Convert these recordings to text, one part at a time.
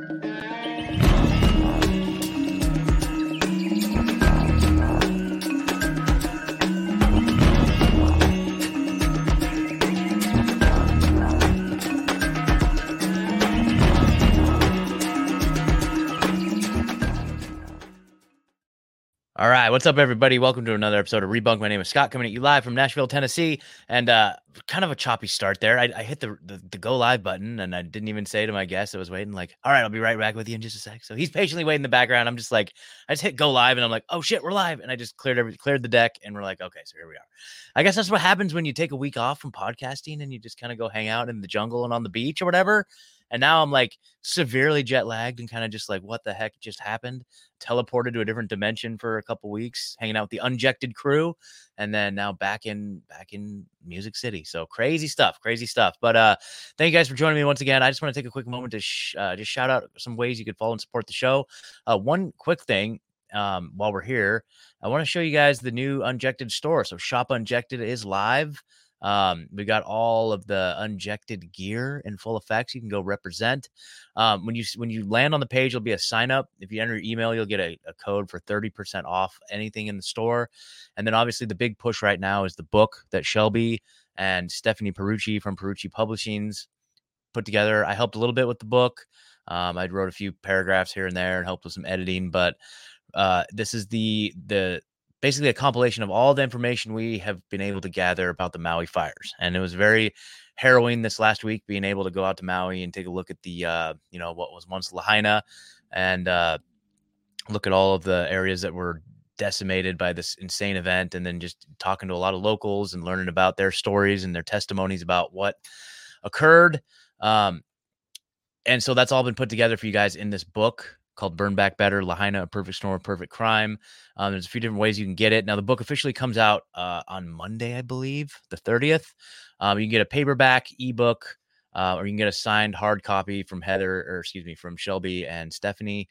Thank you. All right, what's up, everybody? Welcome to another episode of Rebunked. My name is Scott, coming at you live from Nashville, Tennessee, and uh, kind of a choppy start there. I, I hit the, the, the go live button, and I didn't even say to my guest I was waiting. Like, all right, I'll be right back with you in just a sec. So he's patiently waiting in the background. I'm just like, I just hit go live, and I'm like, oh shit, we're live, and I just cleared every cleared the deck, and we're like, okay, so here we are. I guess that's what happens when you take a week off from podcasting and you just kind of go hang out in the jungle and on the beach or whatever. And now I'm like severely jet lagged and kind of just like, what the heck just happened? Teleported to a different dimension for a couple weeks, hanging out with the unjected crew, and then now back in back in Music City. So crazy stuff, crazy stuff. But uh, thank you guys for joining me once again. I just want to take a quick moment to sh- uh, just shout out some ways you could follow and support the show. Uh, one quick thing um, while we're here, I want to show you guys the new Unjected store. So Shop Unjected is live. Um, we got all of the unjected gear in full effects. You can go represent. Um, when you when you land on the page, there'll be a sign up. If you enter your email, you'll get a, a code for 30% off anything in the store. And then obviously the big push right now is the book that Shelby and Stephanie Perucci from Perucci Publishings put together. I helped a little bit with the book. Um, I wrote a few paragraphs here and there and helped with some editing, but uh, this is the the basically a compilation of all the information we have been able to gather about the Maui fires. And it was very harrowing this last week being able to go out to Maui and take a look at the uh, you know what was once Lahaina and uh, look at all of the areas that were decimated by this insane event and then just talking to a lot of locals and learning about their stories and their testimonies about what occurred um, and so that's all been put together for you guys in this book called Burn Back Better, Lahaina, A Perfect Storm, a Perfect Crime. Um, there's a few different ways you can get it. Now, the book officially comes out uh, on Monday, I believe, the 30th. Um, you can get a paperback, ebook, uh, or you can get a signed hard copy from Heather, or excuse me, from Shelby and Stephanie.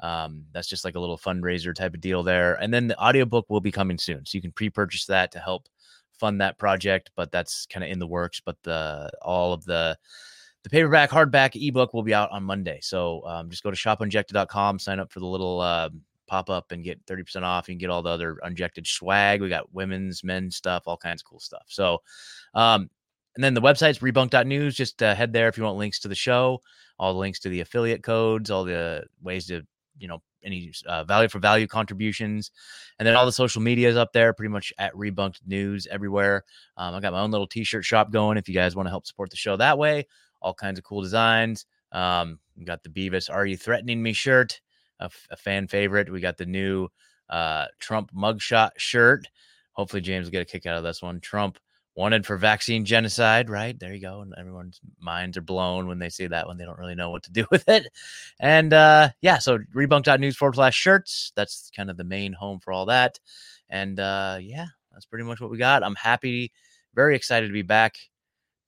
Um, that's just like a little fundraiser type of deal there. And then the audiobook will be coming soon. So you can pre purchase that to help fund that project, but that's kind of in the works. But the all of the the paperback, hardback, ebook will be out on Monday. So um, just go to shopunjected.com, sign up for the little uh, pop up and get 30% off. You can get all the other unjected swag. We got women's, men's stuff, all kinds of cool stuff. So, um, and then the website's rebunked.news. Just uh, head there if you want links to the show, all the links to the affiliate codes, all the ways to, you know, any uh, value for value contributions, and then all the social media is up there, pretty much at Rebunked News everywhere. Um, I got my own little T-shirt shop going. If you guys want to help support the show that way, all kinds of cool designs. Um, we got the Beavis "Are You Threatening Me" shirt, a, f- a fan favorite. We got the new uh, Trump mugshot shirt. Hopefully, James will get a kick out of this one. Trump wanted for vaccine genocide, right? There you go. And everyone's minds are blown when they see that when they don't really know what to do with it. And uh, yeah, so rebunked.news forward slash shirts. That's kind of the main home for all that. And uh, yeah, that's pretty much what we got. I'm happy, very excited to be back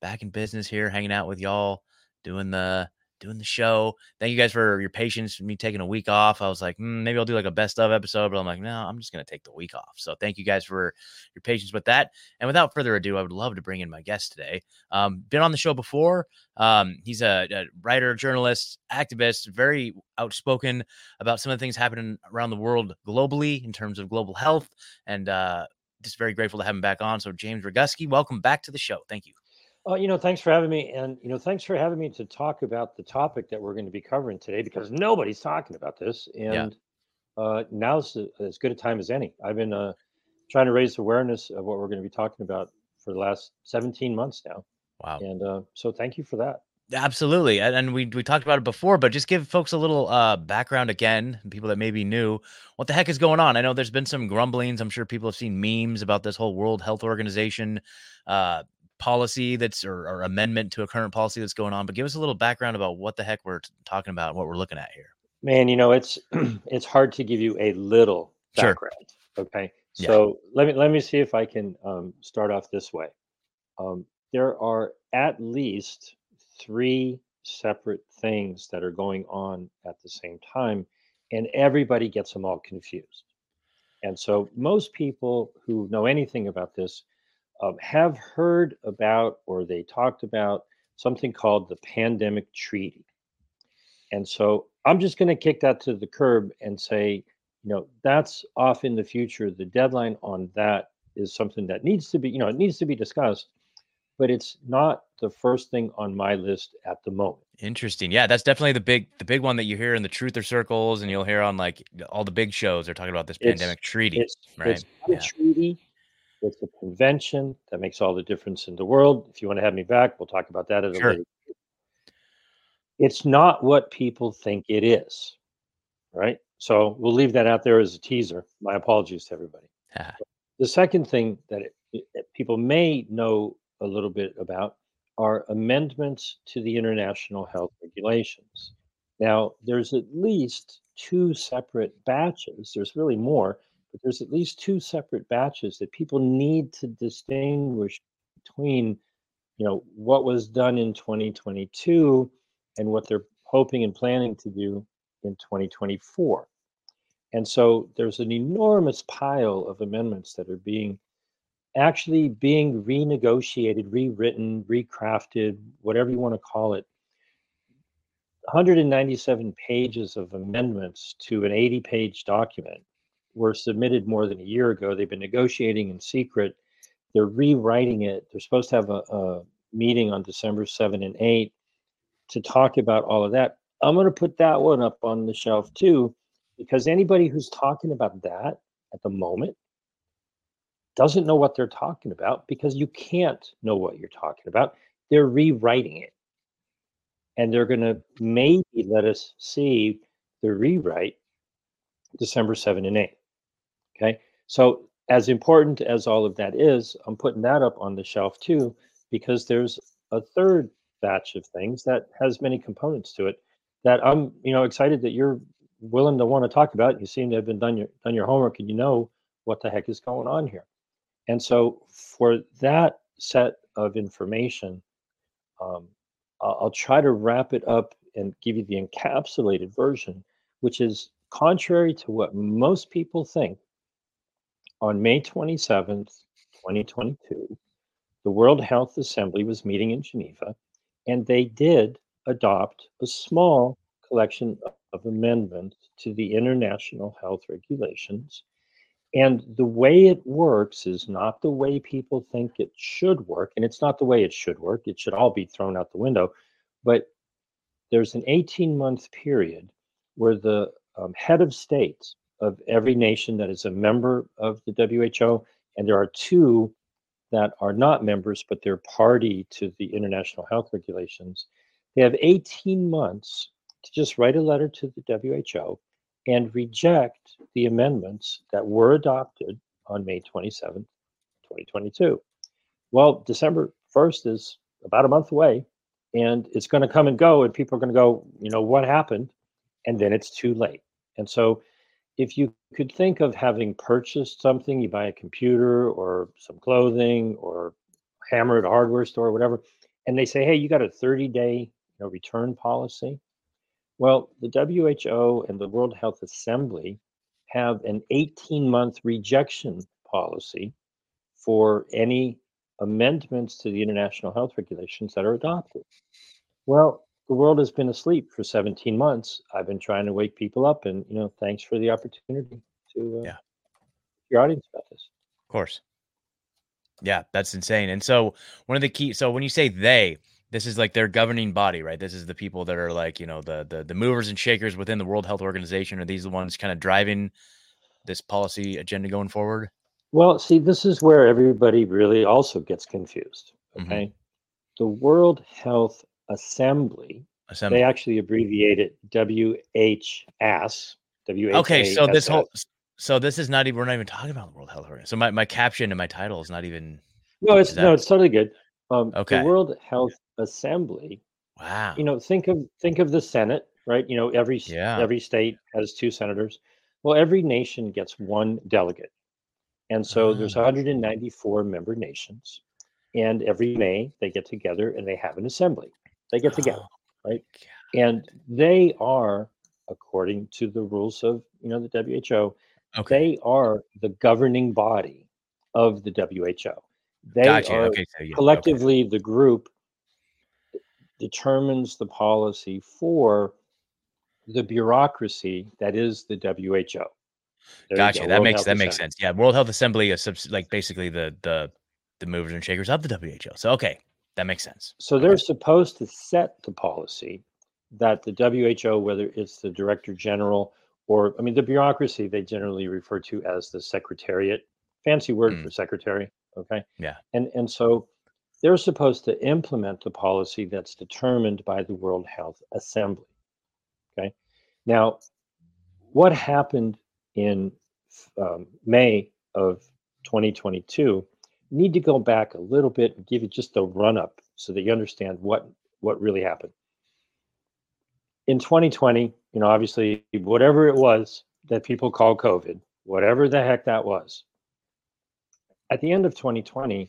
back in business here, hanging out with y'all, doing the doing the show. Thank you guys for your patience. Me taking a week off. I was like, mm, maybe I'll do like a best of episode, but I'm like, no, I'm just gonna take the week off. So thank you guys for your patience with that. And without further ado, I would love to bring in my guest today. Um, been on the show before. Um, he's a, a writer, journalist, activist, very outspoken about some of the things happening around the world globally in terms of global health, and uh, just very grateful to have him back on. So James Roguski, welcome back to the show. Thank you. Oh, you know, thanks for having me. And, you know, thanks for having me to talk about the topic that we're going to be covering today because nobody's talking about this. And yeah. uh, now's as good a time as any. I've been uh, trying to raise awareness of what we're going to be talking about for the last 17 months now. Wow. And uh, so thank you for that. Absolutely. And we, we talked about it before, but just give folks a little uh, background again, people that may be new. What the heck is going on? I know there's been some grumblings. I'm sure people have seen memes about this whole World Health Organization uh, policy that's or, or, amendment to a current policy that's going on but give us a little background about what the heck we're talking about what we're looking at here man you know it's it's hard to give you a little background sure. okay so yeah. let me let me see if i can um, start off this way um, there are at least three separate things that are going on at the same time and everybody gets them all confused and so most people who know anything about this um, have heard about or they talked about something called the Pandemic Treaty. And so I'm just going to kick that to the curb and say, you know, that's off in the future. The deadline on that is something that needs to be, you know, it needs to be discussed, but it's not the first thing on my list at the moment. Interesting. Yeah, that's definitely the big the big one that you hear in the truther circles and you'll hear on like all the big shows they're talking about this it's, pandemic treaty. It's, right. It's yeah. a treaty. It's a convention that makes all the difference in the world. If you want to have me back, we'll talk about that at sure. a later. It's not what people think it is. Right. So we'll leave that out there as a teaser. My apologies to everybody. the second thing that it, it, people may know a little bit about are amendments to the international health regulations. Now, there's at least two separate batches. There's really more, but there's at least two separate batches that people need to distinguish between, you know, what was done in 2022 and what they're hoping and planning to do in 2024. And so there's an enormous pile of amendments that are being actually being renegotiated, rewritten, recrafted, whatever you want to call it. 197 pages of amendments to an 80 page document were submitted more than a year ago. They've been negotiating in secret. They're rewriting it. They're supposed to have a, a meeting on December 7 and 8 to talk about all of that. I'm going to put that one up on the shelf too, because anybody who's talking about that at the moment doesn't know what they're talking about because you can't know what you're talking about. They're rewriting it. And they're going to maybe let us see the rewrite December 7 and 8. Okay. So, as important as all of that is, I'm putting that up on the shelf too, because there's a third batch of things that has many components to it that I'm, you know, excited that you're willing to want to talk about. You seem to have been done your done your homework and you know what the heck is going on here. And so for that set of information, um, I'll, I'll try to wrap it up and give you the encapsulated version, which is contrary to what most people think. On May 27th, 2022, the World Health Assembly was meeting in Geneva, and they did adopt a small collection of amendments to the international health regulations and the way it works is not the way people think it should work. And it's not the way it should work. It should all be thrown out the window. But there's an 18 month period where the um, head of states of every nation that is a member of the WHO, and there are two that are not members, but they're party to the international health regulations, they have 18 months to just write a letter to the WHO and reject the amendments that were adopted on May 27, 2022. Well, December 1st is about a month away, and it's going to come and go, and people are going to go, you know, what happened? And then it's too late. And so, if you could think of having purchased something, you buy a computer or some clothing or hammer at a hardware store or whatever, and they say, hey, you got a 30 day you know, return policy. Well, the WHO and the World Health Assembly have an 18 month rejection policy for any amendments to the international health regulations that are adopted. Well, the world has been asleep for 17 months. I've been trying to wake people up, and you know, thanks for the opportunity to uh, yeah. your audience about this. Of course. Yeah, that's insane. And so one of the key so when you say they, this is like their governing body, right? This is the people that are like, you know, the the the movers and shakers within the World Health Organization. Are these the ones kind of driving this policy agenda going forward? Well, see, this is where everybody really also gets confused. Mm-hmm. Okay. Mm-hmm. The World Health Assembly, Assembly, they actually abbreviate it WHS. Okay, so this whole so this is not even we're not even talking about the World Health Organization. So my, my caption and my title is not even No, it's that... no, it's totally good. Um, okay. The World Health Assembly. Wow. You know, think of think of the Senate, right? You know, every yeah. every state has two senators. Well, every nation gets one delegate. And so there's 194 member nations. And every May they get together and they have an assembly. They get together, oh, right? God. And they are, according to the rules of you know the WHO, okay. they are the governing body of the WHO. They gotcha. are okay, so yeah. collectively okay. the group determines the policy for the bureaucracy that is the WHO. There gotcha. Go, that World makes Health that Assembly. makes sense. Yeah, World Health Assembly is subs- like basically the the the movers and shakers of the WHO. So okay, that makes sense. So they're supposed to set the policy that the WHO, whether it's the director general or I mean the bureaucracy, they generally refer to as the secretariat. Fancy word mm. for secretary. Okay. Yeah. And and so they're supposed to implement the policy that's determined by the World Health Assembly. Okay. Now, what happened in um, May of 2022? Need to go back a little bit and give you just a run up so that you understand what what really happened. In 2020, you know, obviously, whatever it was that people call COVID, whatever the heck that was, at the end of 2020,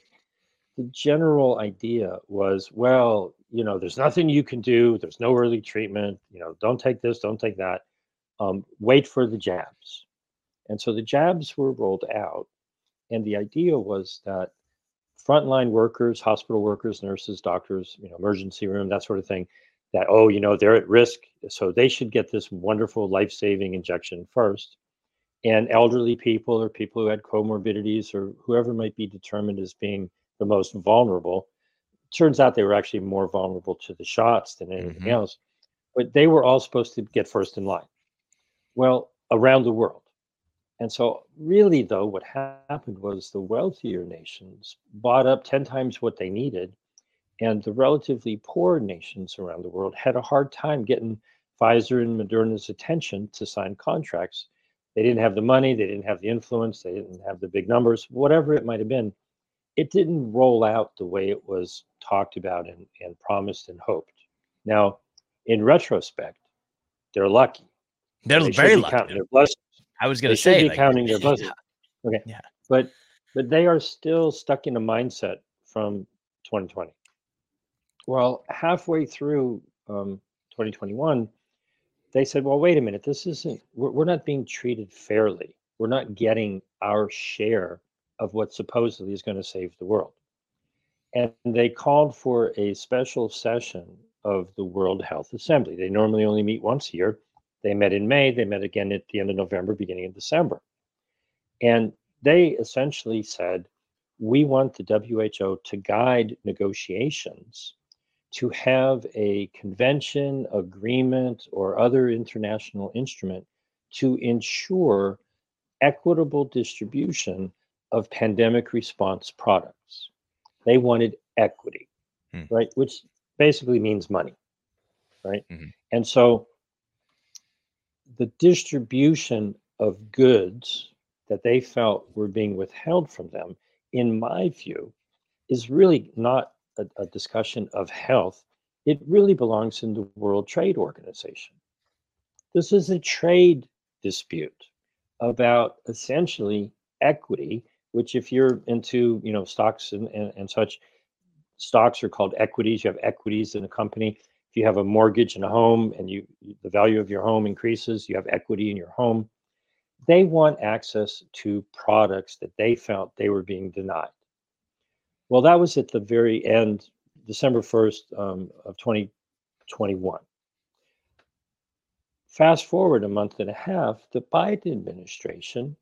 the general idea was, well, you know, there's nothing you can do. There's no early treatment. You know, don't take this, don't take that. Um, wait for the jabs. And so the jabs were rolled out. And the idea was that frontline workers, hospital workers, nurses, doctors, you know, emergency room, that sort of thing, that, oh, you know, they're at risk. So they should get this wonderful life saving injection first. And elderly people or people who had comorbidities or whoever might be determined as being the most vulnerable. Turns out they were actually more vulnerable to the shots than anything mm-hmm. else, but they were all supposed to get first in line. Well, around the world. And so, really, though, what happened was the wealthier nations bought up 10 times what they needed, and the relatively poor nations around the world had a hard time getting Pfizer and Moderna's attention to sign contracts. They didn't have the money, they didn't have the influence, they didn't have the big numbers, whatever it might have been it didn't roll out the way it was talked about and, and promised and hoped. Now, in retrospect, they're lucky. They're they very lucky. I was going to say, be like, counting their blessings. Yeah. Okay. Yeah. But but they are still stuck in a mindset from 2020. Well, halfway through um, 2021, they said, "Well, wait a minute. This isn't. We're, we're not being treated fairly. We're not getting our share of what supposedly is going to save the world. And they called for a special session of the World Health Assembly. They normally only meet once a year. They met in May, they met again at the end of November, beginning of December. And they essentially said, we want the WHO to guide negotiations to have a convention, agreement, or other international instrument to ensure equitable distribution of pandemic response products. They wanted equity, hmm. right? Which basically means money, right? Mm-hmm. And so the distribution of goods that they felt were being withheld from them, in my view, is really not a, a discussion of health. It really belongs in the World Trade Organization. This is a trade dispute about essentially equity which if you're into you know stocks and, and, and such stocks are called equities you have equities in a company if you have a mortgage and a home and you the value of your home increases you have equity in your home they want access to products that they felt they were being denied. Well that was at the very end december 1st um, of 2021 fast forward a month and a half the biden administration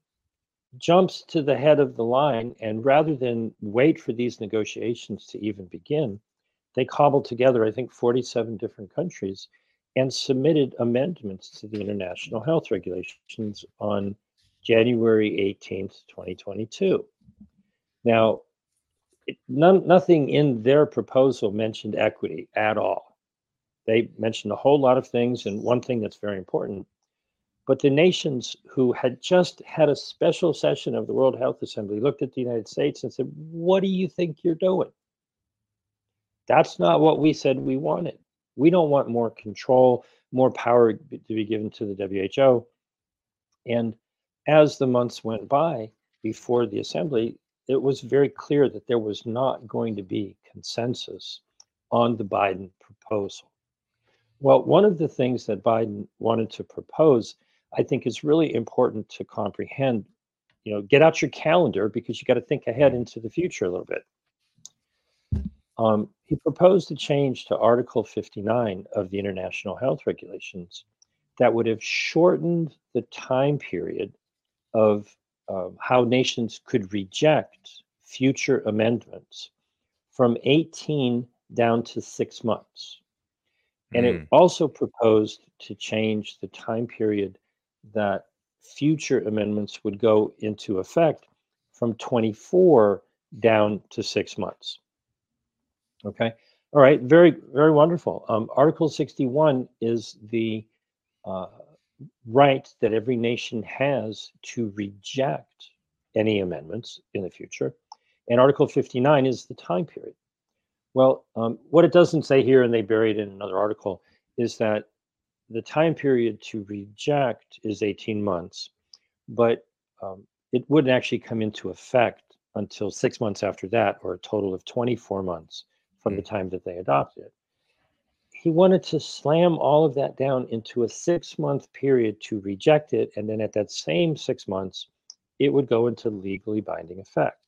jumps to the head of the line and rather than wait for these negotiations to even begin they cobbled together i think 47 different countries and submitted amendments to the international health regulations on january 18th 2022 now none, nothing in their proposal mentioned equity at all they mentioned a whole lot of things and one thing that's very important but the nations who had just had a special session of the World Health Assembly looked at the United States and said, What do you think you're doing? That's not what we said we wanted. We don't want more control, more power to be given to the WHO. And as the months went by before the assembly, it was very clear that there was not going to be consensus on the Biden proposal. Well, one of the things that Biden wanted to propose I think is really important to comprehend. You know, get out your calendar because you got to think ahead into the future a little bit. Um, he proposed a change to Article 59 of the International Health Regulations that would have shortened the time period of uh, how nations could reject future amendments from 18 down to six months. And mm. it hmm. also proposed to change the time period that future amendments would go into effect from 24 down to six months. Okay. All right. Very, very wonderful. Um, Article 61 is the uh, right that every nation has to reject any amendments in the future. And Article 59 is the time period. Well, um, what it doesn't say here, and they buried in another article, is that the time period to reject is 18 months, but um, it wouldn't actually come into effect until six months after that, or a total of 24 months from the hmm. time that they adopted it. He wanted to slam all of that down into a six month period to reject it. And then at that same six months, it would go into legally binding effect.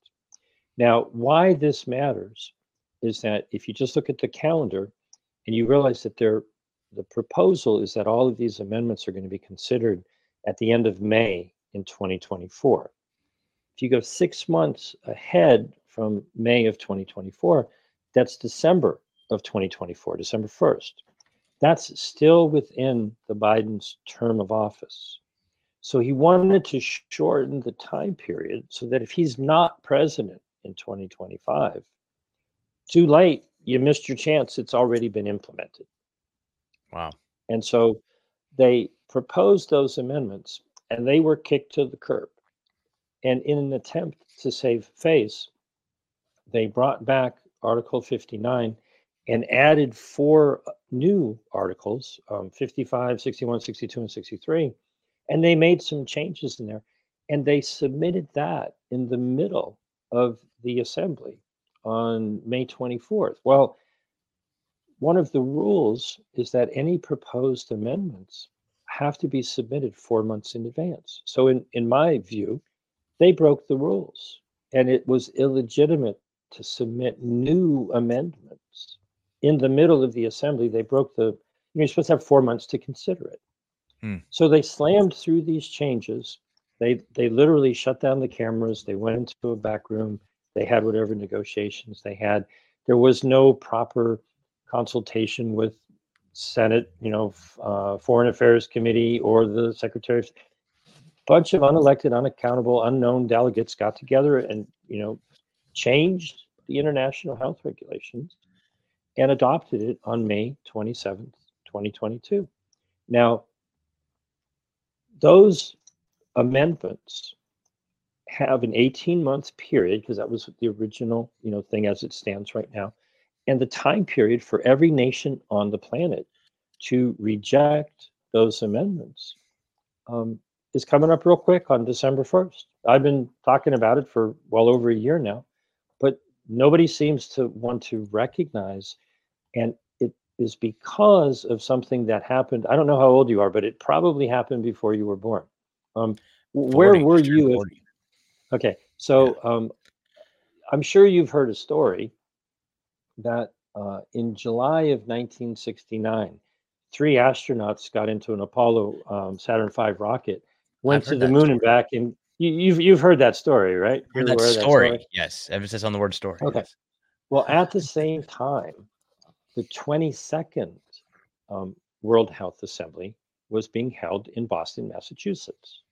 Now, why this matters is that if you just look at the calendar and you realize that there, the proposal is that all of these amendments are going to be considered at the end of May in 2024. If you go six months ahead from May of 2024, that's December of 2024, December 1st. That's still within the Biden's term of office. So he wanted to shorten the time period so that if he's not president in 2025, too late, you missed your chance. It's already been implemented. Wow. And so they proposed those amendments and they were kicked to the curb. And in an attempt to save face, they brought back Article 59 and added four new articles um, 55, 61, 62, and 63. And they made some changes in there. And they submitted that in the middle of the assembly on May 24th. Well, one of the rules is that any proposed amendments have to be submitted four months in advance. So, in, in my view, they broke the rules and it was illegitimate to submit new amendments in the middle of the assembly. They broke the, you're supposed to have four months to consider it. Hmm. So they slammed through these changes. They, they literally shut down the cameras. They went into a back room they had whatever negotiations they had. There was no proper consultation with Senate, you know, uh, Foreign Affairs Committee or the Secretary. of bunch of unelected, unaccountable, unknown delegates got together and you know changed the international health regulations and adopted it on May 27th, 2022. Now, those amendments have an 18 month period because that was the original you know thing as it stands right now and the time period for every nation on the planet to reject those amendments um, is coming up real quick on december 1st i've been talking about it for well over a year now but nobody seems to want to recognize and it is because of something that happened. I don't know how old you are but it probably happened before you were born. Um, 40, where were you if, Okay, so um, I'm sure you've heard a story that uh, in July of 1969, three astronauts got into an Apollo um, Saturn V rocket, went to the moon story. and back, and you, you've you've heard that story, right? Heard that story. that story. Yes, emphasis on the word story. Okay. Yes. Well, at the same time, the 22nd um, World Health Assembly was being held in Boston, Massachusetts.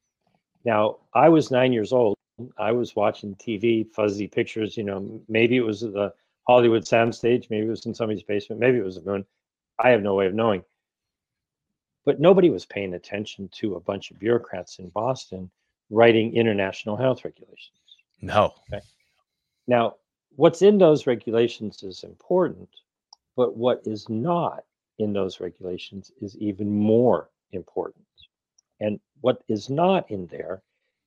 Now, I was nine years old I was watching TV, fuzzy pictures. You know, maybe it was the Hollywood soundstage, maybe it was in somebody's basement, maybe it was the moon. I have no way of knowing. But nobody was paying attention to a bunch of bureaucrats in Boston writing international health regulations. No. Okay. Now, what's in those regulations is important, but what is not in those regulations is even more important. And what is not in there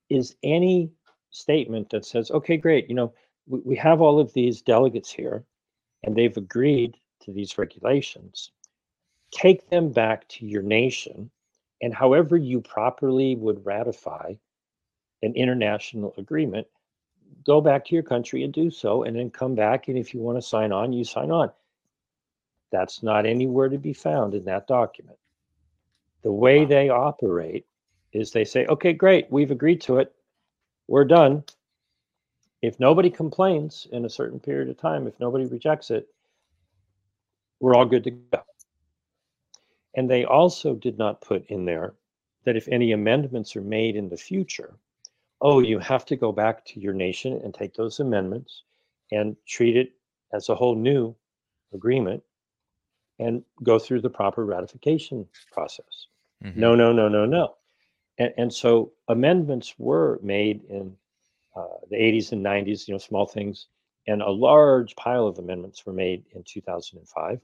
is any statement that says, okay, great, you know, we, we have all of these delegates here and they've agreed to these regulations. Take them back to your nation, and however you properly would ratify an international agreement, go back to your country and do so, and then come back. And if you want to sign on, you sign on. That's not anywhere to be found in that document. The way they operate is they say, okay, great, we've agreed to it, we're done. If nobody complains in a certain period of time, if nobody rejects it, we're all good to go. And they also did not put in there that if any amendments are made in the future, oh, you have to go back to your nation and take those amendments and treat it as a whole new agreement and go through the proper ratification process. Mm-hmm. No, no, no, no, no. And, and so amendments were made in uh, the 80s and 90s, you know, small things, and a large pile of amendments were made in 2005.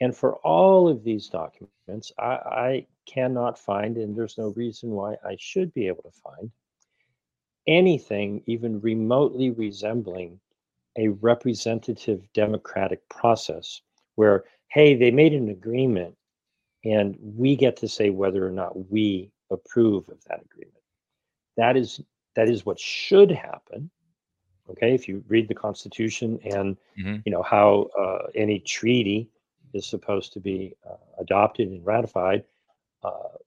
And for all of these documents, I, I cannot find, and there's no reason why I should be able to find anything even remotely resembling a representative democratic process where, hey, they made an agreement and we get to say whether or not we approve of that agreement. That is that is what should happen. Okay, if you read the Constitution and mm-hmm. you know how uh, any treaty is supposed to be uh, adopted and ratified, uh,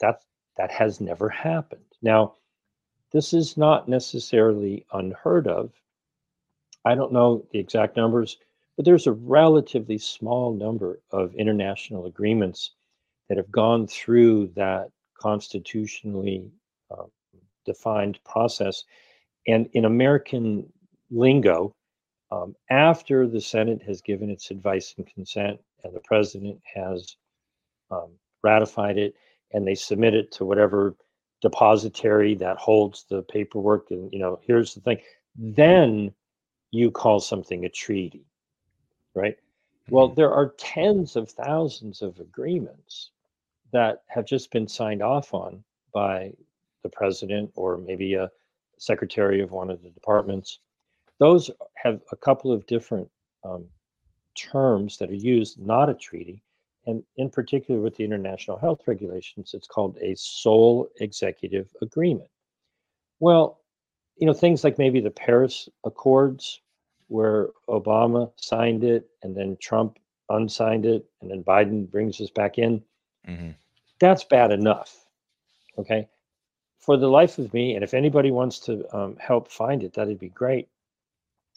that that has never happened. Now, this is not necessarily unheard of. I don't know the exact numbers, but there's a relatively small number of international agreements that have gone through that constitutionally uh, defined process. And in American lingo, um, after the Senate has given its advice and consent and the president has um, ratified it and they submit it to whatever depository that holds the paperwork and you know here's the thing then you call something a treaty right well mm-hmm. there are tens of thousands of agreements that have just been signed off on by the president or maybe a secretary of one of the departments. Those have a couple of different um, terms that are used, not a treaty. And in particular, with the international health regulations, it's called a sole executive agreement. Well, you know, things like maybe the Paris Accords, where Obama signed it and then Trump unsigned it, and then Biden brings us back in. Mm-hmm that's bad enough. Okay. For the life of me, and if anybody wants to um, help find it, that'd be great.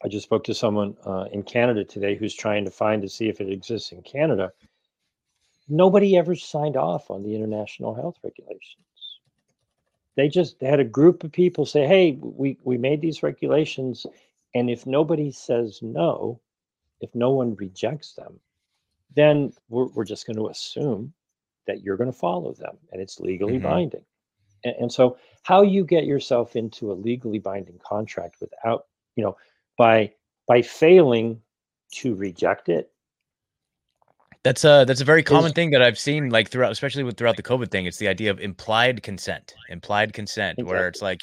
I just spoke to someone uh, in Canada today who's trying to find to see if it exists in Canada. Nobody ever signed off on the international health regulations. They just they had a group of people say, "Hey, we we made these regulations, and if nobody says no, if no one rejects them, then we're, we're just going to assume that you're going to follow them and it's legally mm-hmm. binding. And, and so, how you get yourself into a legally binding contract without, you know, by by failing to reject it that's a that's a very common thing that I've seen like throughout, especially with throughout the COVID thing. It's the idea of implied consent, implied consent, exactly. where it's like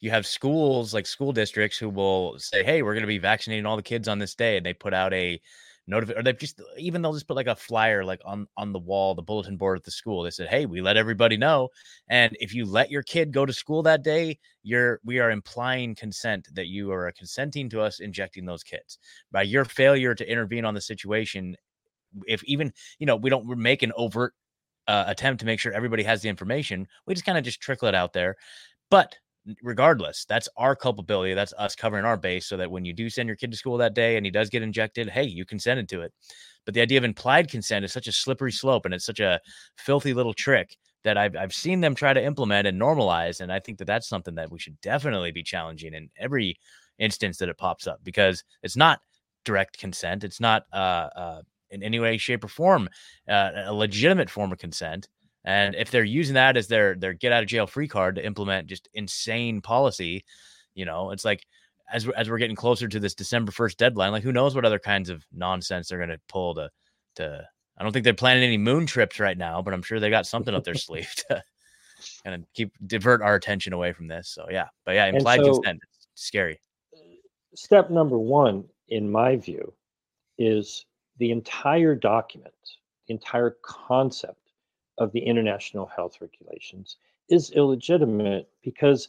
you have schools like school districts who will say, "Hey, we're going to be vaccinating all the kids on this day," and they put out a notify or they just even they'll just put like a flyer like on on the wall the bulletin board at the school they said hey we let everybody know and if you let your kid go to school that day you're we are implying consent that you are consenting to us injecting those kids by your failure to intervene on the situation if even you know we don't make an overt uh, attempt to make sure everybody has the information we just kind of just trickle it out there but regardless, that's our culpability. That's us covering our base so that when you do send your kid to school that day and he does get injected, hey, you consented to it. But the idea of implied consent is such a slippery slope and it's such a filthy little trick that I've, I've seen them try to implement and normalize. And I think that that's something that we should definitely be challenging in every instance that it pops up because it's not direct consent. It's not uh, uh, in any way, shape, or form uh, a legitimate form of consent. And if they're using that as their their get out of jail free card to implement just insane policy, you know, it's like as as we're getting closer to this December first deadline, like who knows what other kinds of nonsense they're going to pull to to. I don't think they're planning any moon trips right now, but I'm sure they got something up their sleeve to kind of keep divert our attention away from this. So yeah, but yeah, implied so, consent, scary. Step number one, in my view, is the entire document, the entire concept of the international health regulations is illegitimate because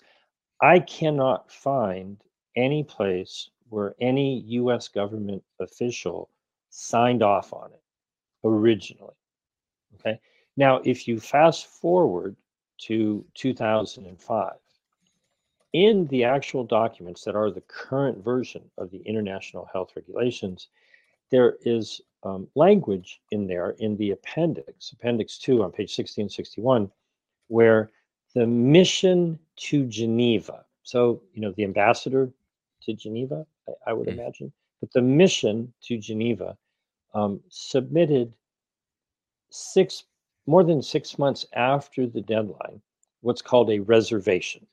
I cannot find any place where any US government official signed off on it originally. Okay. Now, if you fast forward to 2005, in the actual documents that are the current version of the international health regulations, there is um, language in there in the appendix, appendix two on page 1661, where the mission to Geneva, so, you know, the ambassador to Geneva, I, I would mm. imagine, but the mission to Geneva um, submitted six, more than six months after the deadline, what's called a reservation.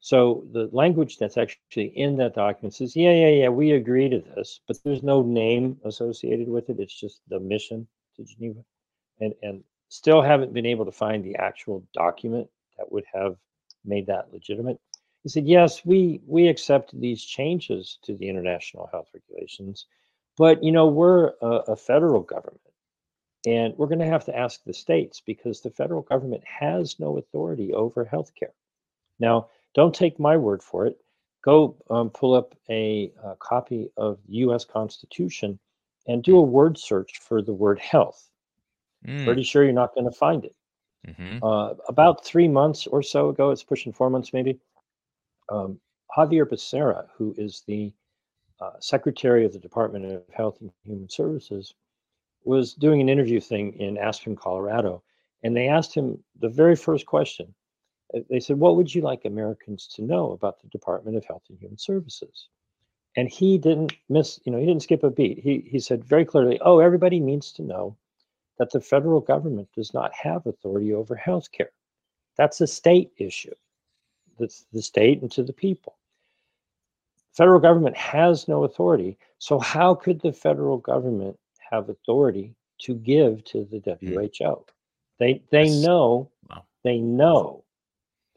So the language that's actually in that document says, yeah, yeah, yeah, we agree to this, but there's no name associated with it. It's just the mission to Geneva. And, and still haven't been able to find the actual document that would have made that legitimate. He said, yes, we, we accept these changes to the international health regulations, but you know, we're a, a federal government and we're going to have to ask the states because the federal government has no authority over healthcare. Now, don't take my word for it. Go um, pull up a, a copy of the U.S. Constitution and do a word search for the word health. Mm. Pretty sure you're not going to find it. Mm-hmm. Uh, about three months or so ago, it's pushing four months maybe. Um, Xavier Becerra, who is the uh, Secretary of the Department of Health and Human Services, was doing an interview thing in Aspen, Colorado, and they asked him the very first question they said, What would you like Americans to know about the Department of Health and Human Services? And he didn't miss, you know, he didn't skip a beat. He, he said very clearly, Oh, everybody needs to know that the federal government does not have authority over health care. That's a state issue. That's the state and to the people. Federal government has no authority. So how could the federal government have authority to give to the WHO? Mm. They they know wow. they know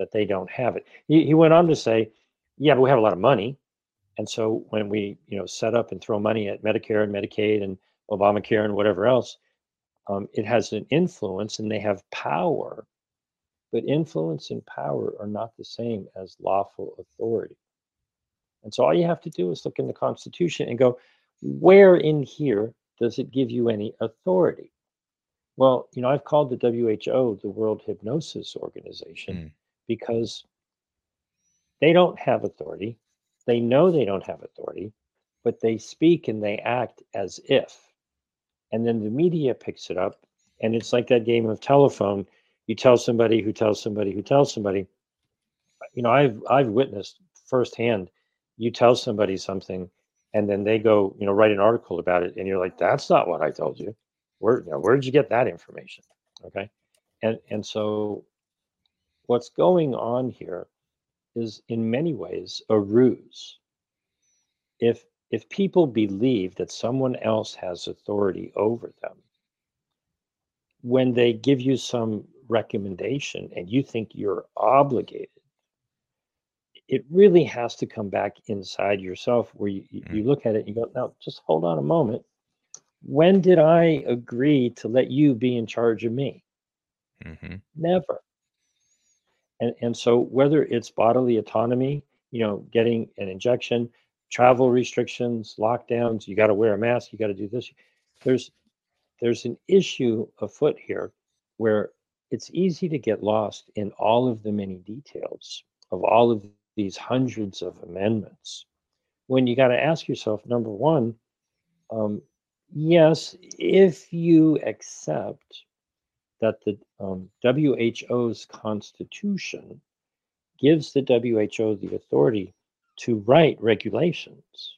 that they don't have it. He, he went on to say, yeah, but we have a lot of money. And so when we, you know, set up and throw money at Medicare and Medicaid and Obamacare and whatever else, um, it has an influence and they have power. But influence and power are not the same as lawful authority. And so all you have to do is look in the Constitution and go, where in here does it give you any authority? Well, you know, I've called the WHO the World Hypnosis Organization. Mm because they don't have authority. They know they don't have authority, but they speak and they act as if. And then the media picks it up. And it's like that game of telephone. You tell somebody who tells somebody who tells somebody. You know, I've I've witnessed firsthand. You tell somebody something, and then they go, you know, write an article about it, and you're like, "That's not what I told you. Where, you know, where did you get that information?" Okay, and and so what's going on here is in many ways a ruse. If if people believe that someone else has authority over them, when they give you some recommendation and you think you're obligated, it really has to come back inside yourself where you, you look at it and you go, now just hold on a moment. When did I agree to let you be in charge of me? Mm-hmm. Never. And, and so whether it's bodily autonomy, you know, getting an injection, travel restrictions, lockdowns, you got to wear a mask, you got to do this. There's there's an issue afoot here where it's easy to get lost in all of the many details of all of these hundreds of amendments when you got to ask yourself number one um, yes if you accept that the um, WHO's constitution gives the WHO the authority to write regulations.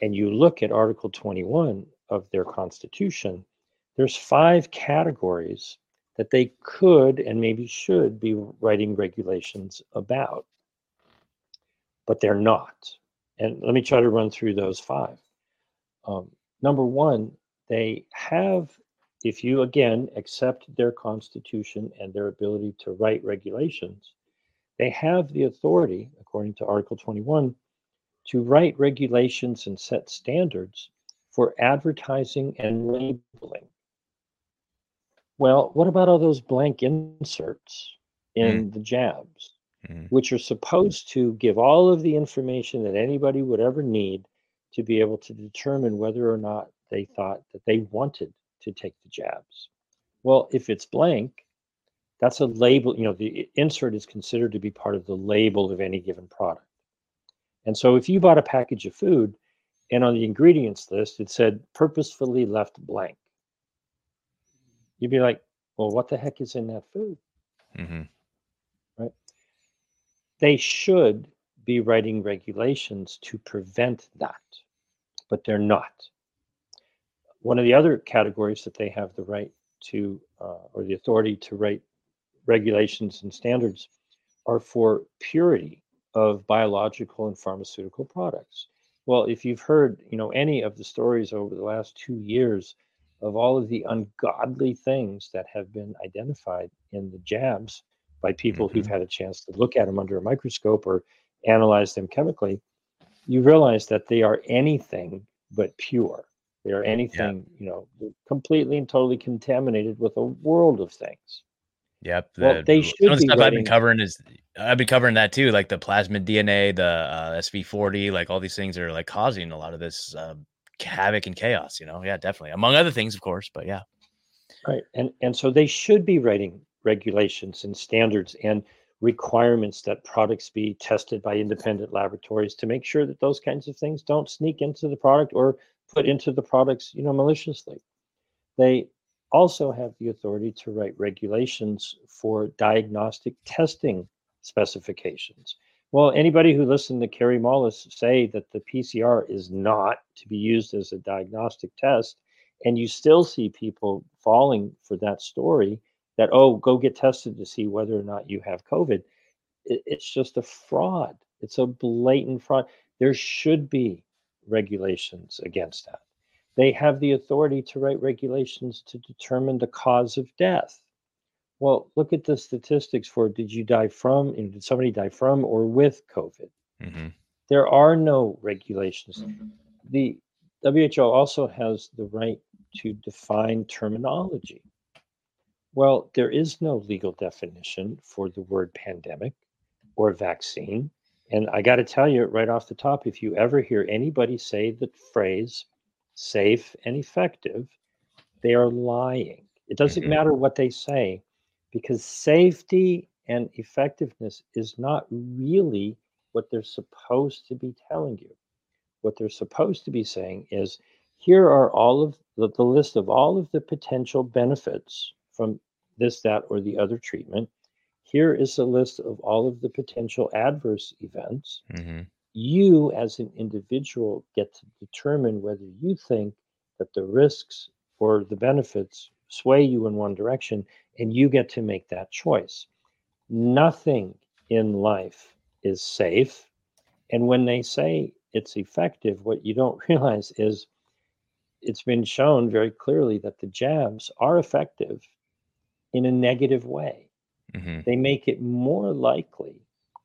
And you look at Article 21 of their constitution, there's five categories that they could and maybe should be writing regulations about, but they're not. And let me try to run through those five. Um, number one, they have if you again accept their constitution and their ability to write regulations, they have the authority, according to Article 21, to write regulations and set standards for advertising and labeling. Well, what about all those blank inserts in mm. the jabs, mm. which are supposed to give all of the information that anybody would ever need to be able to determine whether or not they thought that they wanted to take the jabs. Well, if it's blank, that's a label, you know, the insert is considered to be part of the label of any given product. And so if you bought a package of food and on the ingredients list it said purposefully left blank, you'd be like, well, what the heck is in that food? Mm-hmm. Right? They should be writing regulations to prevent that, but they're not. One of the other categories that they have the right to uh, or the authority to write regulations and standards are for purity of biological and pharmaceutical products. Well, if you've heard, you know, any of the stories over the last two years of all of the ungodly things that have been identified in the jabs by people mm-hmm. who've had a chance to look at them under a microscope or analyze them chemically, you realize that they are anything but pure. They are anything, yeah. you know, completely and totally contaminated with a world of things. Yep. The, well, they should the stuff I've been covering is I've been covering that too, like the plasmid DNA, the uh, SV40, like all these things are like causing a lot of this uh, havoc and chaos. You know, yeah, definitely, among other things, of course, but yeah. Right, and and so they should be writing regulations and standards and requirements that products be tested by independent laboratories to make sure that those kinds of things don't sneak into the product or put into the products, you know, maliciously. They also have the authority to write regulations for diagnostic testing specifications. Well, anybody who listened to Kary Mullis say that the PCR is not to be used as a diagnostic test, and you still see people falling for that story that, oh, go get tested to see whether or not you have COVID. it's just a fraud. It's a blatant fraud. There should be regulations against that. They have the authority to write regulations to determine the cause of death. Well, look at the statistics for did you die from, and did somebody die from or with COVID? Mm-hmm. There are no regulations. Mm-hmm. The WHO also has the right to define terminology. Well, there is no legal definition for the word pandemic or vaccine. And I got to tell you right off the top if you ever hear anybody say the phrase safe and effective, they are lying. It doesn't mm-hmm. matter what they say because safety and effectiveness is not really what they're supposed to be telling you. What they're supposed to be saying is here are all of the, the list of all of the potential benefits from this, that, or the other treatment. Here is a list of all of the potential adverse events. Mm-hmm you as an individual get to determine whether you think that the risks or the benefits sway you in one direction and you get to make that choice. Nothing in life is safe. And when they say it's effective, what you don't realize is it's been shown very clearly that the jabs are effective in a negative way. Mm-hmm. They make it more likely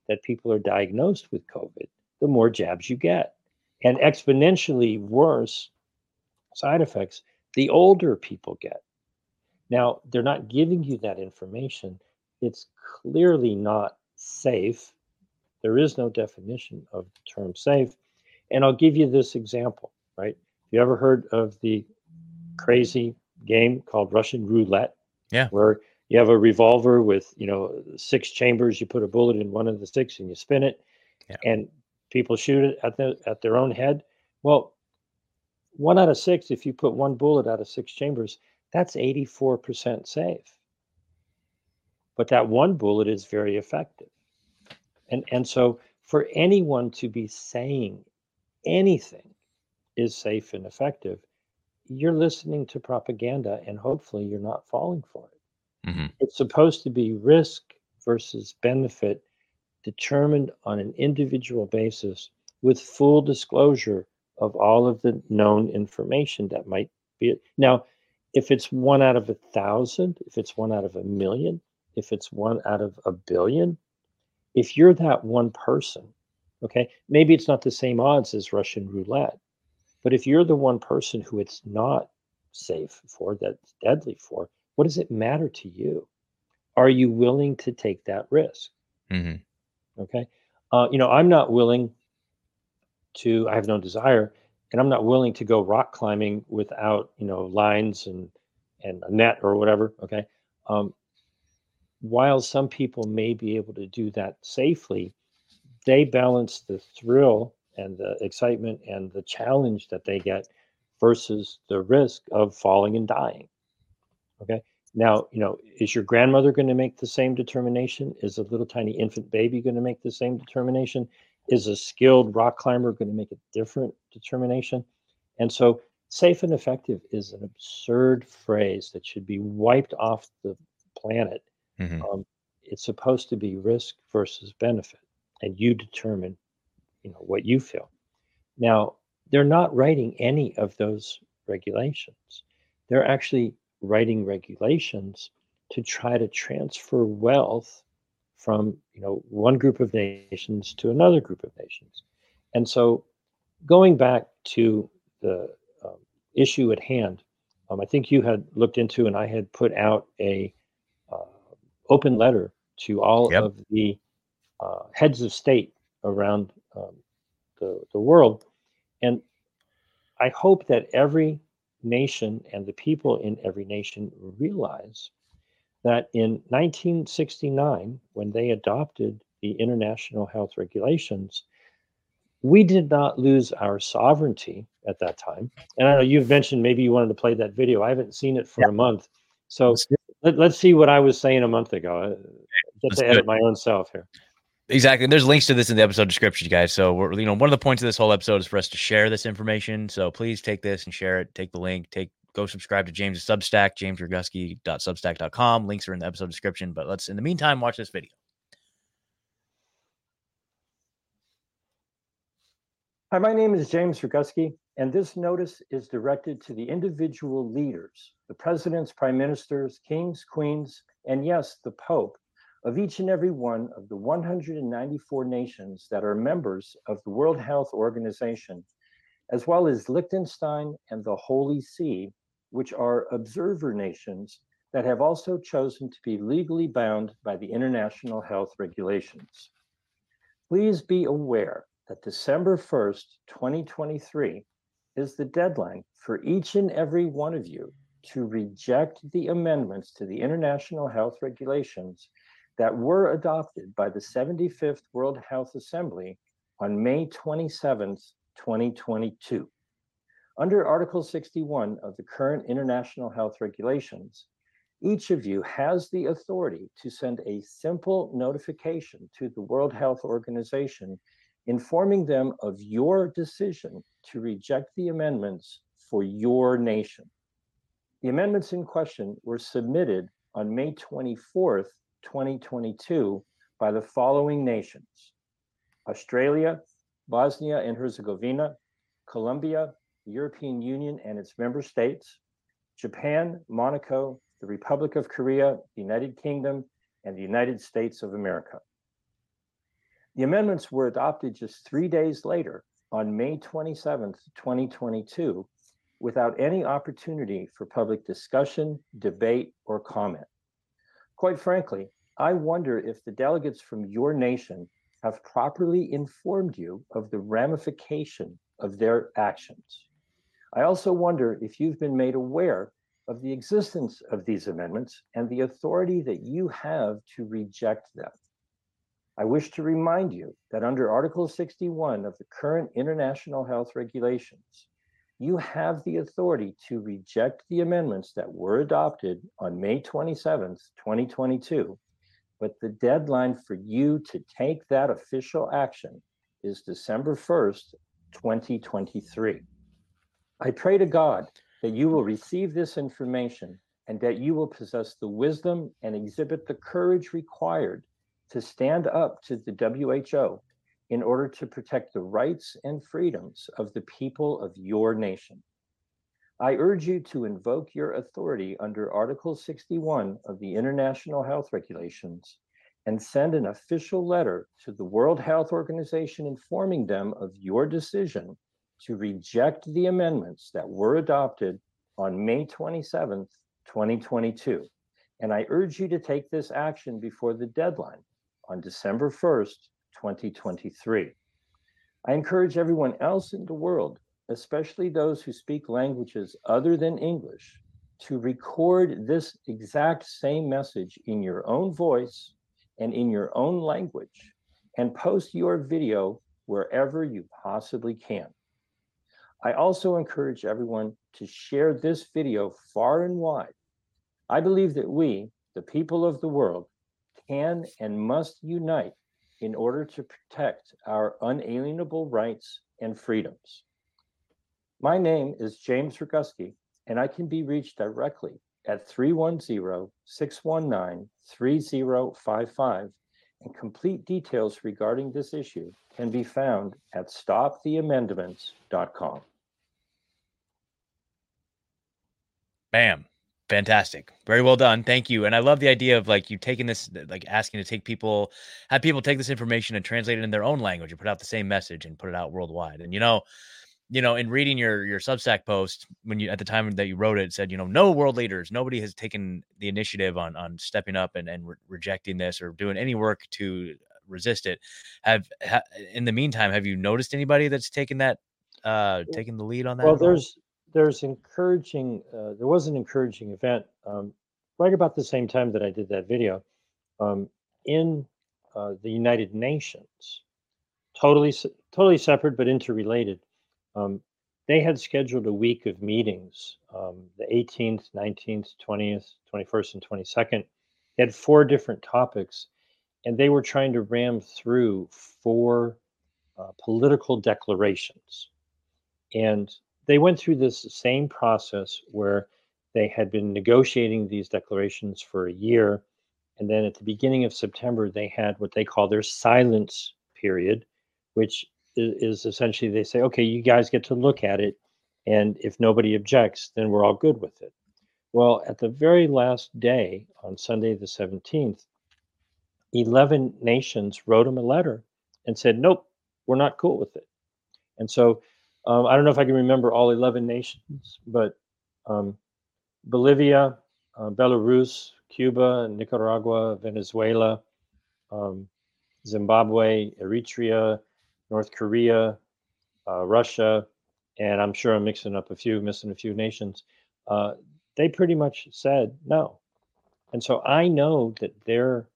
that people are diagnosed with COVID the more jabs you get. And exponentially worse side effects the older people get. Now, they're not giving you that information. It's clearly not safe. There is no definition of the term safe. And I'll give you this example, right? You ever heard of the crazy game called Russian roulette? Yeah. Where you have a revolver with, you know, six chambers, you put a bullet in one of the six and you spin it. Yeah. And people shoot it at the at their own head. Well, one out of six, if you put one bullet out of six chambers, that's 84% safe. But that one bullet is very effective. And and so for anyone to be saying anything is safe and effective, you're listening to propaganda and hopefully you're not falling for it. Mm-hmm. It's supposed to be risk versus benefit determined on an individual basis with full disclosure of all of the known information that might be it. Now, if it's one out of a thousand, if it's one out of a million, if it's one out of a billion, if you're that one person, okay, maybe it's not the same odds as Russian roulette, but if you're the one person who it's not safe for, that's deadly for, what does it matter to you? Are you willing to take that risk? Mm-hmm. Okay. Uh, you know, I'm not willing to, I have no desire, and I'm not willing to go rock climbing without, you know, lines and and a net or whatever. Okay. Um, while some people may be able to do that safely, they balance the thrill and the excitement and the challenge that they get versus the risk of falling and dying. Okay. Now, you know, is your grandmother going to make the same determination? Is a little tiny infant baby going to make the same determination? Is a skilled rock climber going to make a different determination? And so, safe and effective is an absurd phrase that should be wiped off the planet. Mm-hmm. Um, it's supposed to be risk versus benefit, and you determine, you know, what you feel. Now, they're not writing any of those regulations. They're actually writing regulations to try to transfer wealth from you know one group of nations to another group of nations and so going back to the um, issue at hand um, i think you had looked into and i had put out a uh, open letter to all yep. of the uh, heads of state around um, the, the world and i hope that every nation and the people in every nation realize that in 1969, when they adopted the international health regulations, we did not lose our sovereignty at that time. And I know you've mentioned maybe you wanted to play that video. I haven't seen it for yeah. a month. So let, us see what I was saying a month ago. Uh, get to edit my own self here. Exactly. And there's links to this in the episode description, you guys. So we're you know, one of the points of this whole episode is for us to share this information. So please take this and share it. Take the link, take go subscribe to James' Substack, jamesroguski.substack.com. Links are in the episode description. But let's in the meantime watch this video. Hi, my name is James Roguski, and this notice is directed to the individual leaders, the presidents, prime ministers, kings, queens, and yes, the Pope of each and every one of the 194 nations that are members of the World Health Organization, as well as Liechtenstein and the Holy See, which are observer nations that have also chosen to be legally bound by the international health regulations. Please be aware that December 1st, 2023 is the deadline for each and every one of you to reject the amendments to the international health regulations that were adopted by the 75th World Health Assembly on May 27, 2022. Under Article 61 of the current international health regulations, each of you has the authority to send a simple notification to the World Health Organization informing them of your decision to reject the amendments for your nation. The amendments in question were submitted on May 24th, 2022 by the following nations Australia, Bosnia and Herzegovina, Colombia, the European Union and its member states, Japan, Monaco, the Republic of Korea, the United Kingdom, and the United States of America. The amendments were adopted just three days later on May 27, 2022, without any opportunity for public discussion, debate, or comment. Quite frankly, I wonder if the delegates from your nation have properly informed you of the ramification of their actions. I also wonder if you've been made aware of the existence of these amendments and the authority that you have to reject them. I wish to remind you that under Article 61 of the current international health regulations, you have the authority to reject the amendments that were adopted on May 27th, 2022 but the deadline for you to take that official action is December 1st, 2023. I pray to God that you will receive this information and that you will possess the wisdom and exhibit the courage required to stand up to the WHO in order to protect the rights and freedoms of the people of your nation. I urge you to invoke your authority under Article 61 of the International Health Regulations and send an official letter to the World Health Organization informing them of your decision to reject the amendments that were adopted on May 27, 2022. And I urge you to take this action before the deadline on December 1st, 2023. I encourage everyone else in the world especially those who speak languages other than English, to record this exact same message in your own voice and in your own language and post your video wherever you possibly can. I also encourage everyone to share this video far and wide. I believe that we, the people of the world, can and must unite in order to protect our unalienable rights and freedoms. My name is James Roguski, and I can be reached directly at 310 619 3055. And complete details regarding this issue can be found at stoptheamendments.com. Bam. Fantastic. Very well done. Thank you. And I love the idea of like you taking this, like asking to take people, have people take this information and translate it in their own language and put out the same message and put it out worldwide. And you know, you know, in reading your your Substack post when you at the time that you wrote it, it said, you know, no world leaders, nobody has taken the initiative on on stepping up and and re- rejecting this or doing any work to resist it. Have ha, in the meantime, have you noticed anybody that's taken that uh taking the lead on that? Well, there's there's encouraging. Uh, there was an encouraging event um, right about the same time that I did that video um, in uh, the United Nations. Totally, totally separate but interrelated. Um, they had scheduled a week of meetings, um, the 18th, 19th, 20th, 21st, and 22nd. They had four different topics, and they were trying to ram through four uh, political declarations. And they went through this same process where they had been negotiating these declarations for a year. And then at the beginning of September, they had what they call their silence period, which is, essentially they say, okay, you guys get to look at it. And if nobody objects, then we're all good with it. Well, at the very last day, on Sunday the 17th, 11 nations wrote them a letter and said, nope, we're not cool with it. And so um, I don't know if I can remember all 11 nations, but um, Bolivia, uh, Belarus, Cuba, Nicaragua, Venezuela, um, Zimbabwe, Eritrea, North Korea, uh, Russia, and I'm sure I'm mixing up a few, missing a few nations. Uh, they pretty much said no. And so I know that their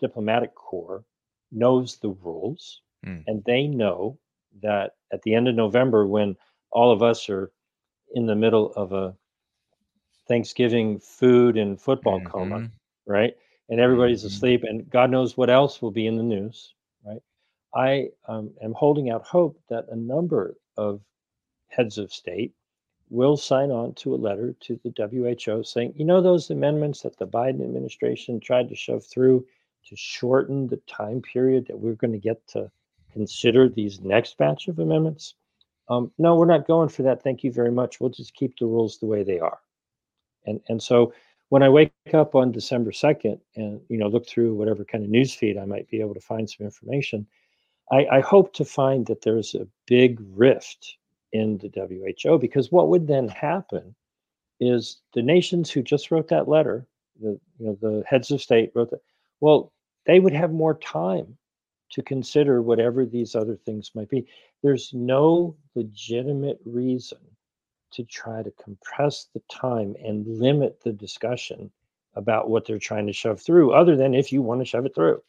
diplomatic corps knows the rules mm. and they know that at the end of November, when all of us are in the middle of a Thanksgiving food and football mm-hmm. coma, right? And everybody's mm-hmm. asleep, and God knows what else will be in the news, right? I um, am holding out hope that a number of heads of state will sign on to a letter to the WHO saying, you know, those amendments that the Biden administration tried to shove through to shorten the time period that we're going to get to consider these next batch of amendments. Um, no, we're not going for that. Thank you very much. We'll just keep the rules the way they are. And and so when I wake up on December 2nd and you know look through whatever kind of news feed I might be able to find some information, I, I hope to find that there's a big rift in the WHO because what would then happen is the nations who just wrote that letter, the you know the heads of state wrote that, well, they would have more time to consider whatever these other things might be. There's no legitimate reason to try to compress the time and limit the discussion about what they're trying to shove through, other than if you want to shove it through.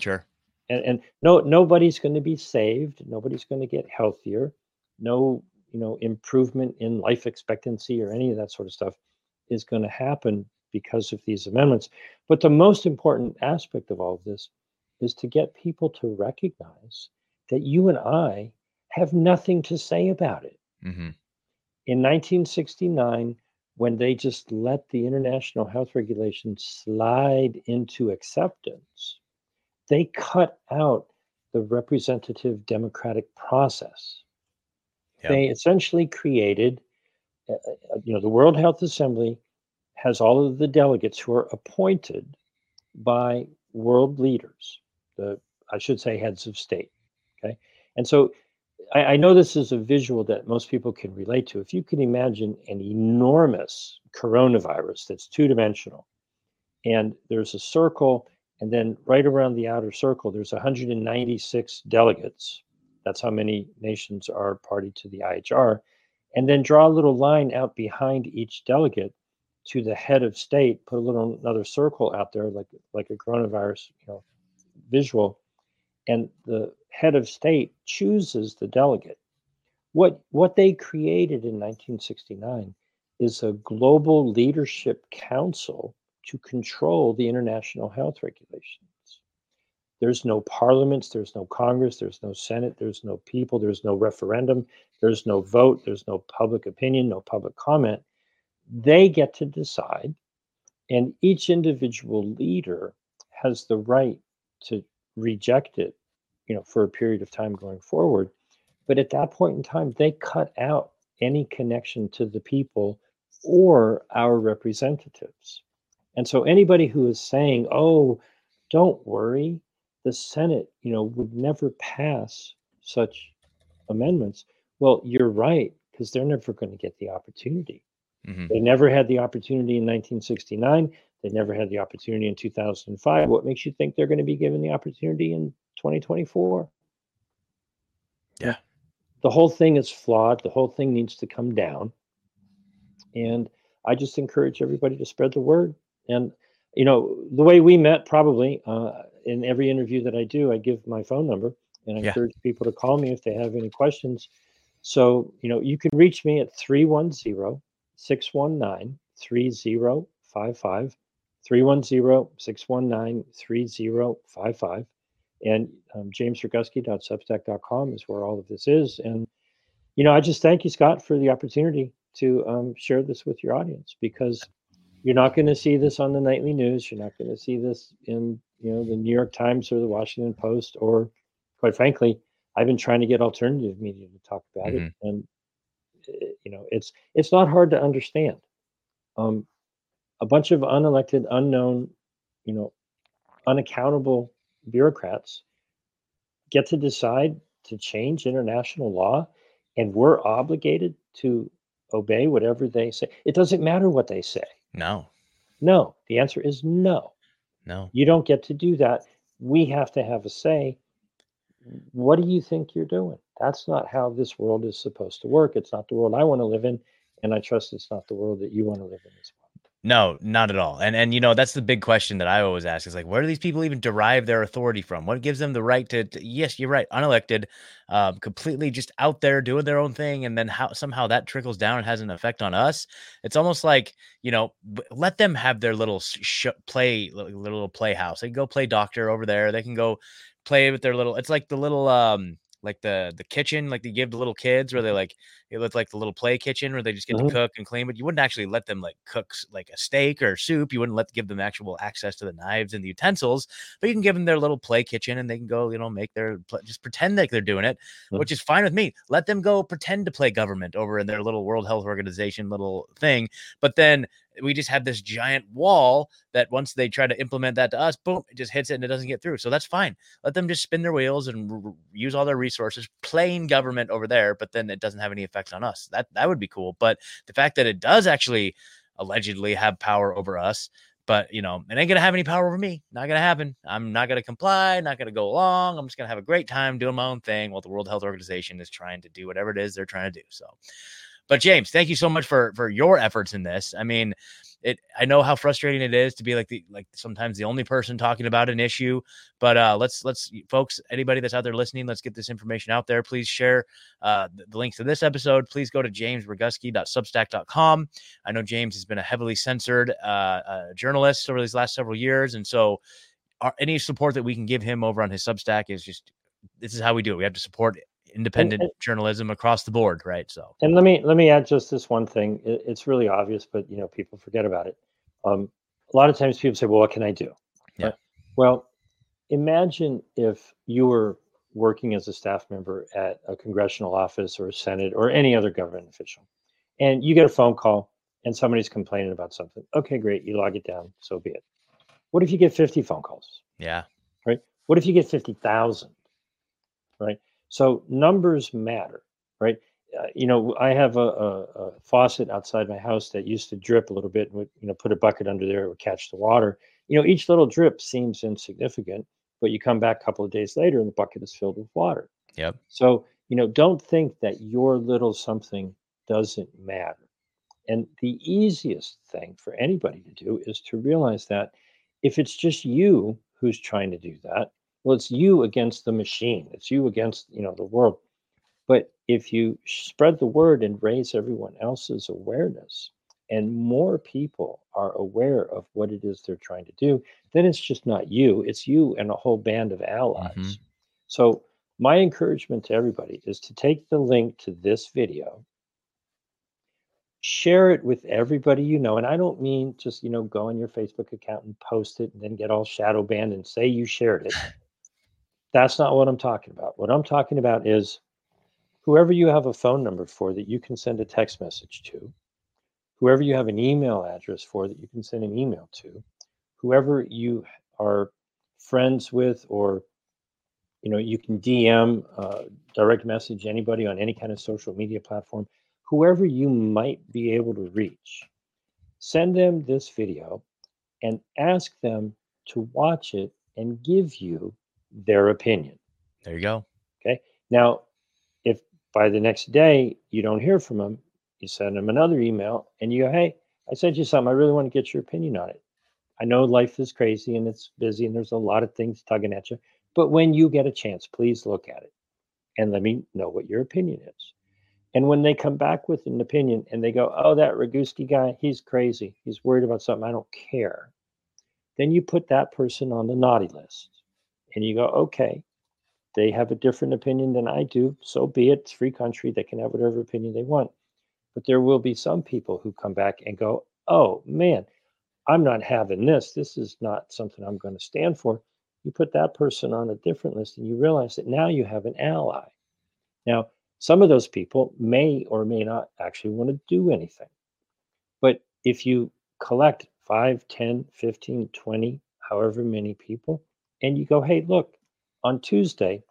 Sure. And, and no, nobody's going to be saved. Nobody's going to get healthier. No, you know, improvement in life expectancy or any of that sort of stuff is going to happen because of these amendments. But the most important aspect of all of this is to get people to recognize that you and I have nothing to say about it. Mm-hmm. In 1969, when they just let the international health regulations slide into acceptance, they cut out the representative democratic process. Yep. They essentially created, uh, uh, you know, the World Health Assembly has all of the delegates who are appointed by world leaders the I should say heads of state. Okay, and so I, I know this is a visual that most people can relate to. If you can imagine an enormous coronavirus that's two dimensional, and there's a circle, and then right around the outer circle, there's 196 delegates. That's how many nations are party to the IHR. And then draw a little line out behind each delegate, to the head of state, put a little another circle out there, like like a coronavirus, you know, visual, and the head of state chooses the delegate. What what they created in 1969 is a global leadership council to control the international health regulations. There's no parliaments, there's no Congress, there's no Senate, there's no people, there's no referendum, there's no vote, there's no public opinion, no public comment. They get to decide, and each individual leader has the right to reject it, you know, for a period of time going forward. But at that point in time, they cut out any connection to the people or our representatives. And so anybody who is saying, "Oh, don't worry, the Senate, you know, would never pass such amendments." Well, you're right because they're never going to get the opportunity. Mm-hmm. They never had the opportunity in 1969. They never had the opportunity in 2005. What makes you think they're going to be given the opportunity in 2024? Yeah. The whole thing is flawed. The whole thing needs to come down. And I just encourage everybody to spread the word. And, you know, the way we met, probably uh, in every interview that I do, I give my phone number and I yeah. encourage people to call me if they have any questions. So, you know, you can reach me at 310 619 3055. 310-619-3055 and um, is where all of this is. And you know i just thank you scott for the opportunity to um, share this with your audience because you're not going to see this on the nightly news. You're not going to see this in you know the new york times or the washington post or quite frankly i've been trying to get alternative media to talk about mm-hmm. it and eh, you know it's it's not hard to understand. Um, a bunch of unelected, unknown, you know, unaccountable bureaucrats get to decide to change international law, and we're obligated to obey whatever they say. It doesn't matter what they say. No. No. The answer is no. No. You don't get to do that. We have to have a say. What do you think you're doing? That's not how this world is supposed to work. It's not the world I want to live in. And I trust it's not the world that you want to live in as. No, not at all. And and you know that's the big question that I always ask is like, where do these people even derive their authority from? What gives them the right to? to yes, you're right, unelected, um, completely just out there doing their own thing, and then how somehow that trickles down and has an effect on us. It's almost like you know, let them have their little sh- play, little playhouse. They can go play doctor over there. They can go play with their little. It's like the little um like the the kitchen like they give the little kids where they like it looked like the little play kitchen where they just get mm-hmm. to cook and clean but you wouldn't actually let them like cook like a steak or soup you wouldn't let give them actual access to the knives and the utensils but you can give them their little play kitchen and they can go you know make their just pretend like they're doing it mm-hmm. which is fine with me let them go pretend to play government over in their little world health organization little thing but then we just have this giant wall that once they try to implement that to us, boom, it just hits it and it doesn't get through. So that's fine. Let them just spin their wheels and r- use all their resources, playing government over there, but then it doesn't have any effect on us. That that would be cool. But the fact that it does actually allegedly have power over us, but you know, it ain't gonna have any power over me. Not gonna happen. I'm not gonna comply. Not gonna go along. I'm just gonna have a great time doing my own thing while the World Health Organization is trying to do whatever it is they're trying to do. So but James, thank you so much for for your efforts in this. I mean, it I know how frustrating it is to be like the like sometimes the only person talking about an issue. But uh let's let's folks, anybody that's out there listening, let's get this information out there. Please share uh the, the links to this episode. Please go to jamesroguski.substack.com. I know James has been a heavily censored uh, uh journalist over these last several years, and so our, any support that we can give him over on his Substack is just this is how we do it. We have to support independent and, and, journalism across the board, right? So, and let me let me add just this one thing. It, it's really obvious, but you know, people forget about it. Um, a lot of times, people say, "Well, what can I do?" Yeah. Right? Well, imagine if you were working as a staff member at a congressional office or a senate or any other government official, and you get a phone call and somebody's complaining about something. Okay, great. You log it down. So be it. What if you get 50 phone calls? Yeah. Right. What if you get 50,000? Right. So numbers matter, right? Uh, you know, I have a, a, a, faucet outside my house that used to drip a little bit. And would, you know, put a bucket under there, it would catch the water. You know, each little drip seems insignificant, but you come back a couple of days later and the bucket is filled with water. Yep. So, you know, don't think that your little something doesn't matter. And the easiest thing for anybody to do is to realize that if it's just you who's trying to do that, well, it's you against the machine. It's you against, you know, the world. But if you spread the word and raise everyone else's awareness, and more people are aware of what it is they're trying to do, then it's just not you, it's you and a whole band of allies. Mm-hmm. So, my encouragement to everybody is to take the link to this video, share it with everybody you know. And I don't mean just, you know, go on your Facebook account and post it and then get all shadow banned and say you shared it. That's not what I'm talking about. What I'm talking about is whoever you have a phone number for that you can send a text message to, whoever you have an email address for that you can send an email to, whoever you are friends with or you know you can dm uh, direct message anybody on any kind of social media platform whoever you might be able to reach send them this video and ask them to watch it and give you their opinion there you go okay now if by the next day you don't hear from them you send them another email and you go hey i sent you something i really want to get your opinion on it i know life is crazy and it's busy and there's a lot of things tugging at you but when you get a chance, please look at it and let me know what your opinion is. And when they come back with an opinion and they go, oh, that Roguski guy, he's crazy. He's worried about something. I don't care. Then you put that person on the naughty list and you go, okay, they have a different opinion than I do. So be it. Free country. They can have whatever opinion they want. But there will be some people who come back and go, oh, man, I'm not having this. This is not something I'm going to stand for you put that person on a different list and you realize that now you have an ally. Now, some of those people may or may not actually want to do anything. But if you collect 5, 10, 15, 20, however many people, and you go, hey, look, on Tuesday,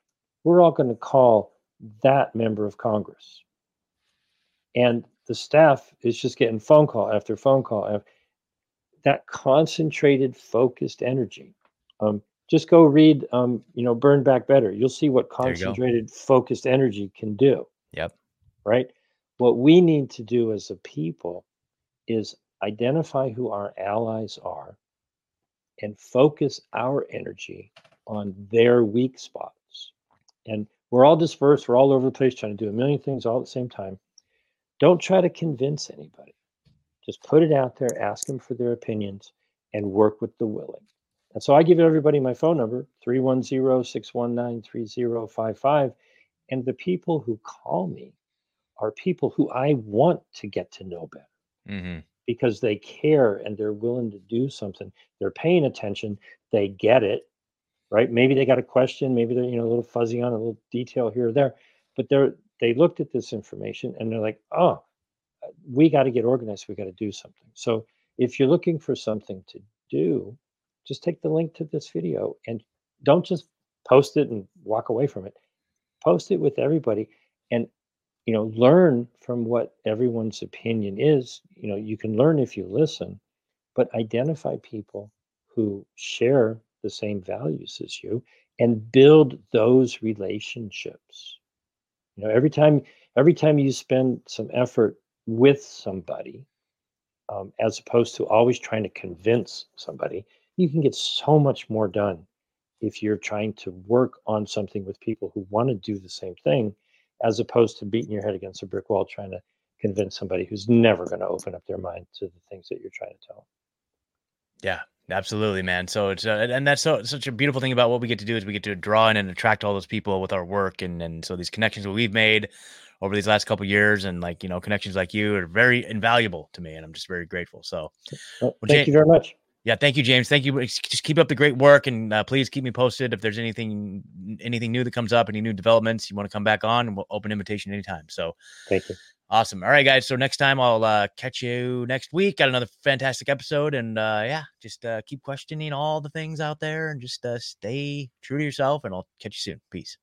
we're all going to call that member of Congress. And the staff is just getting phone call after phone call. That concentrated, focused energy. Um, just go read um, you know burn back better you'll see what concentrated focused energy can do yep right what we need to do as a people is identify who our allies are and focus our energy on their weak spots. And we're all dispersed we're all over the place trying to do a million things all at the same time. Don't try to convince anybody. Just put it out there ask them for their opinions and work with the willing. And so I give everybody my phone number, 310 619 3055. And the people who call me are people who I want to get to know better. Mm-hmm. Because they care and they're willing to do something. They're paying attention, they get it, right? Maybe they got a question, maybe they're you know a little fuzzy on a little detail here or there, but they're they looked at this information and they're like, oh, we got to get organized, we got to do something. So if you're looking for something to do, just take the link to this video and don't just post it and walk away from it. Post it with everybody and you know learn from what everyone's opinion is. You know, you can learn if you listen, but identify people who share the same values as you and build those relationships. You know, every time every time you spend some effort with somebody, um, as opposed to always trying to convince somebody, you can get so much more done if you're trying to work on something with people who want to do the same thing as opposed to beating your head against a brick wall trying to convince somebody who's never going to open up their mind to the things that you're trying to tell yeah absolutely man. So it's uh, and that's so such a beautiful thing about what we get to do is we get to draw in and attract all those people with our work and and so these connections that we've made over these last couple years and like you know connections like you are very invaluable to me and i'm just very grateful. So well, thank you very much yeah, thank you, James. Thank you. Just keep up the great work, and uh, please keep me posted if there's anything anything new that comes up, any new developments you want to come back on. We'll open invitation anytime. So, thank you. Awesome. All right, guys. So next time I'll uh, catch you next week. Got another fantastic episode, and uh, yeah, just uh, keep questioning all the things out there, and just uh, stay true to yourself. And I'll catch you soon. Peace.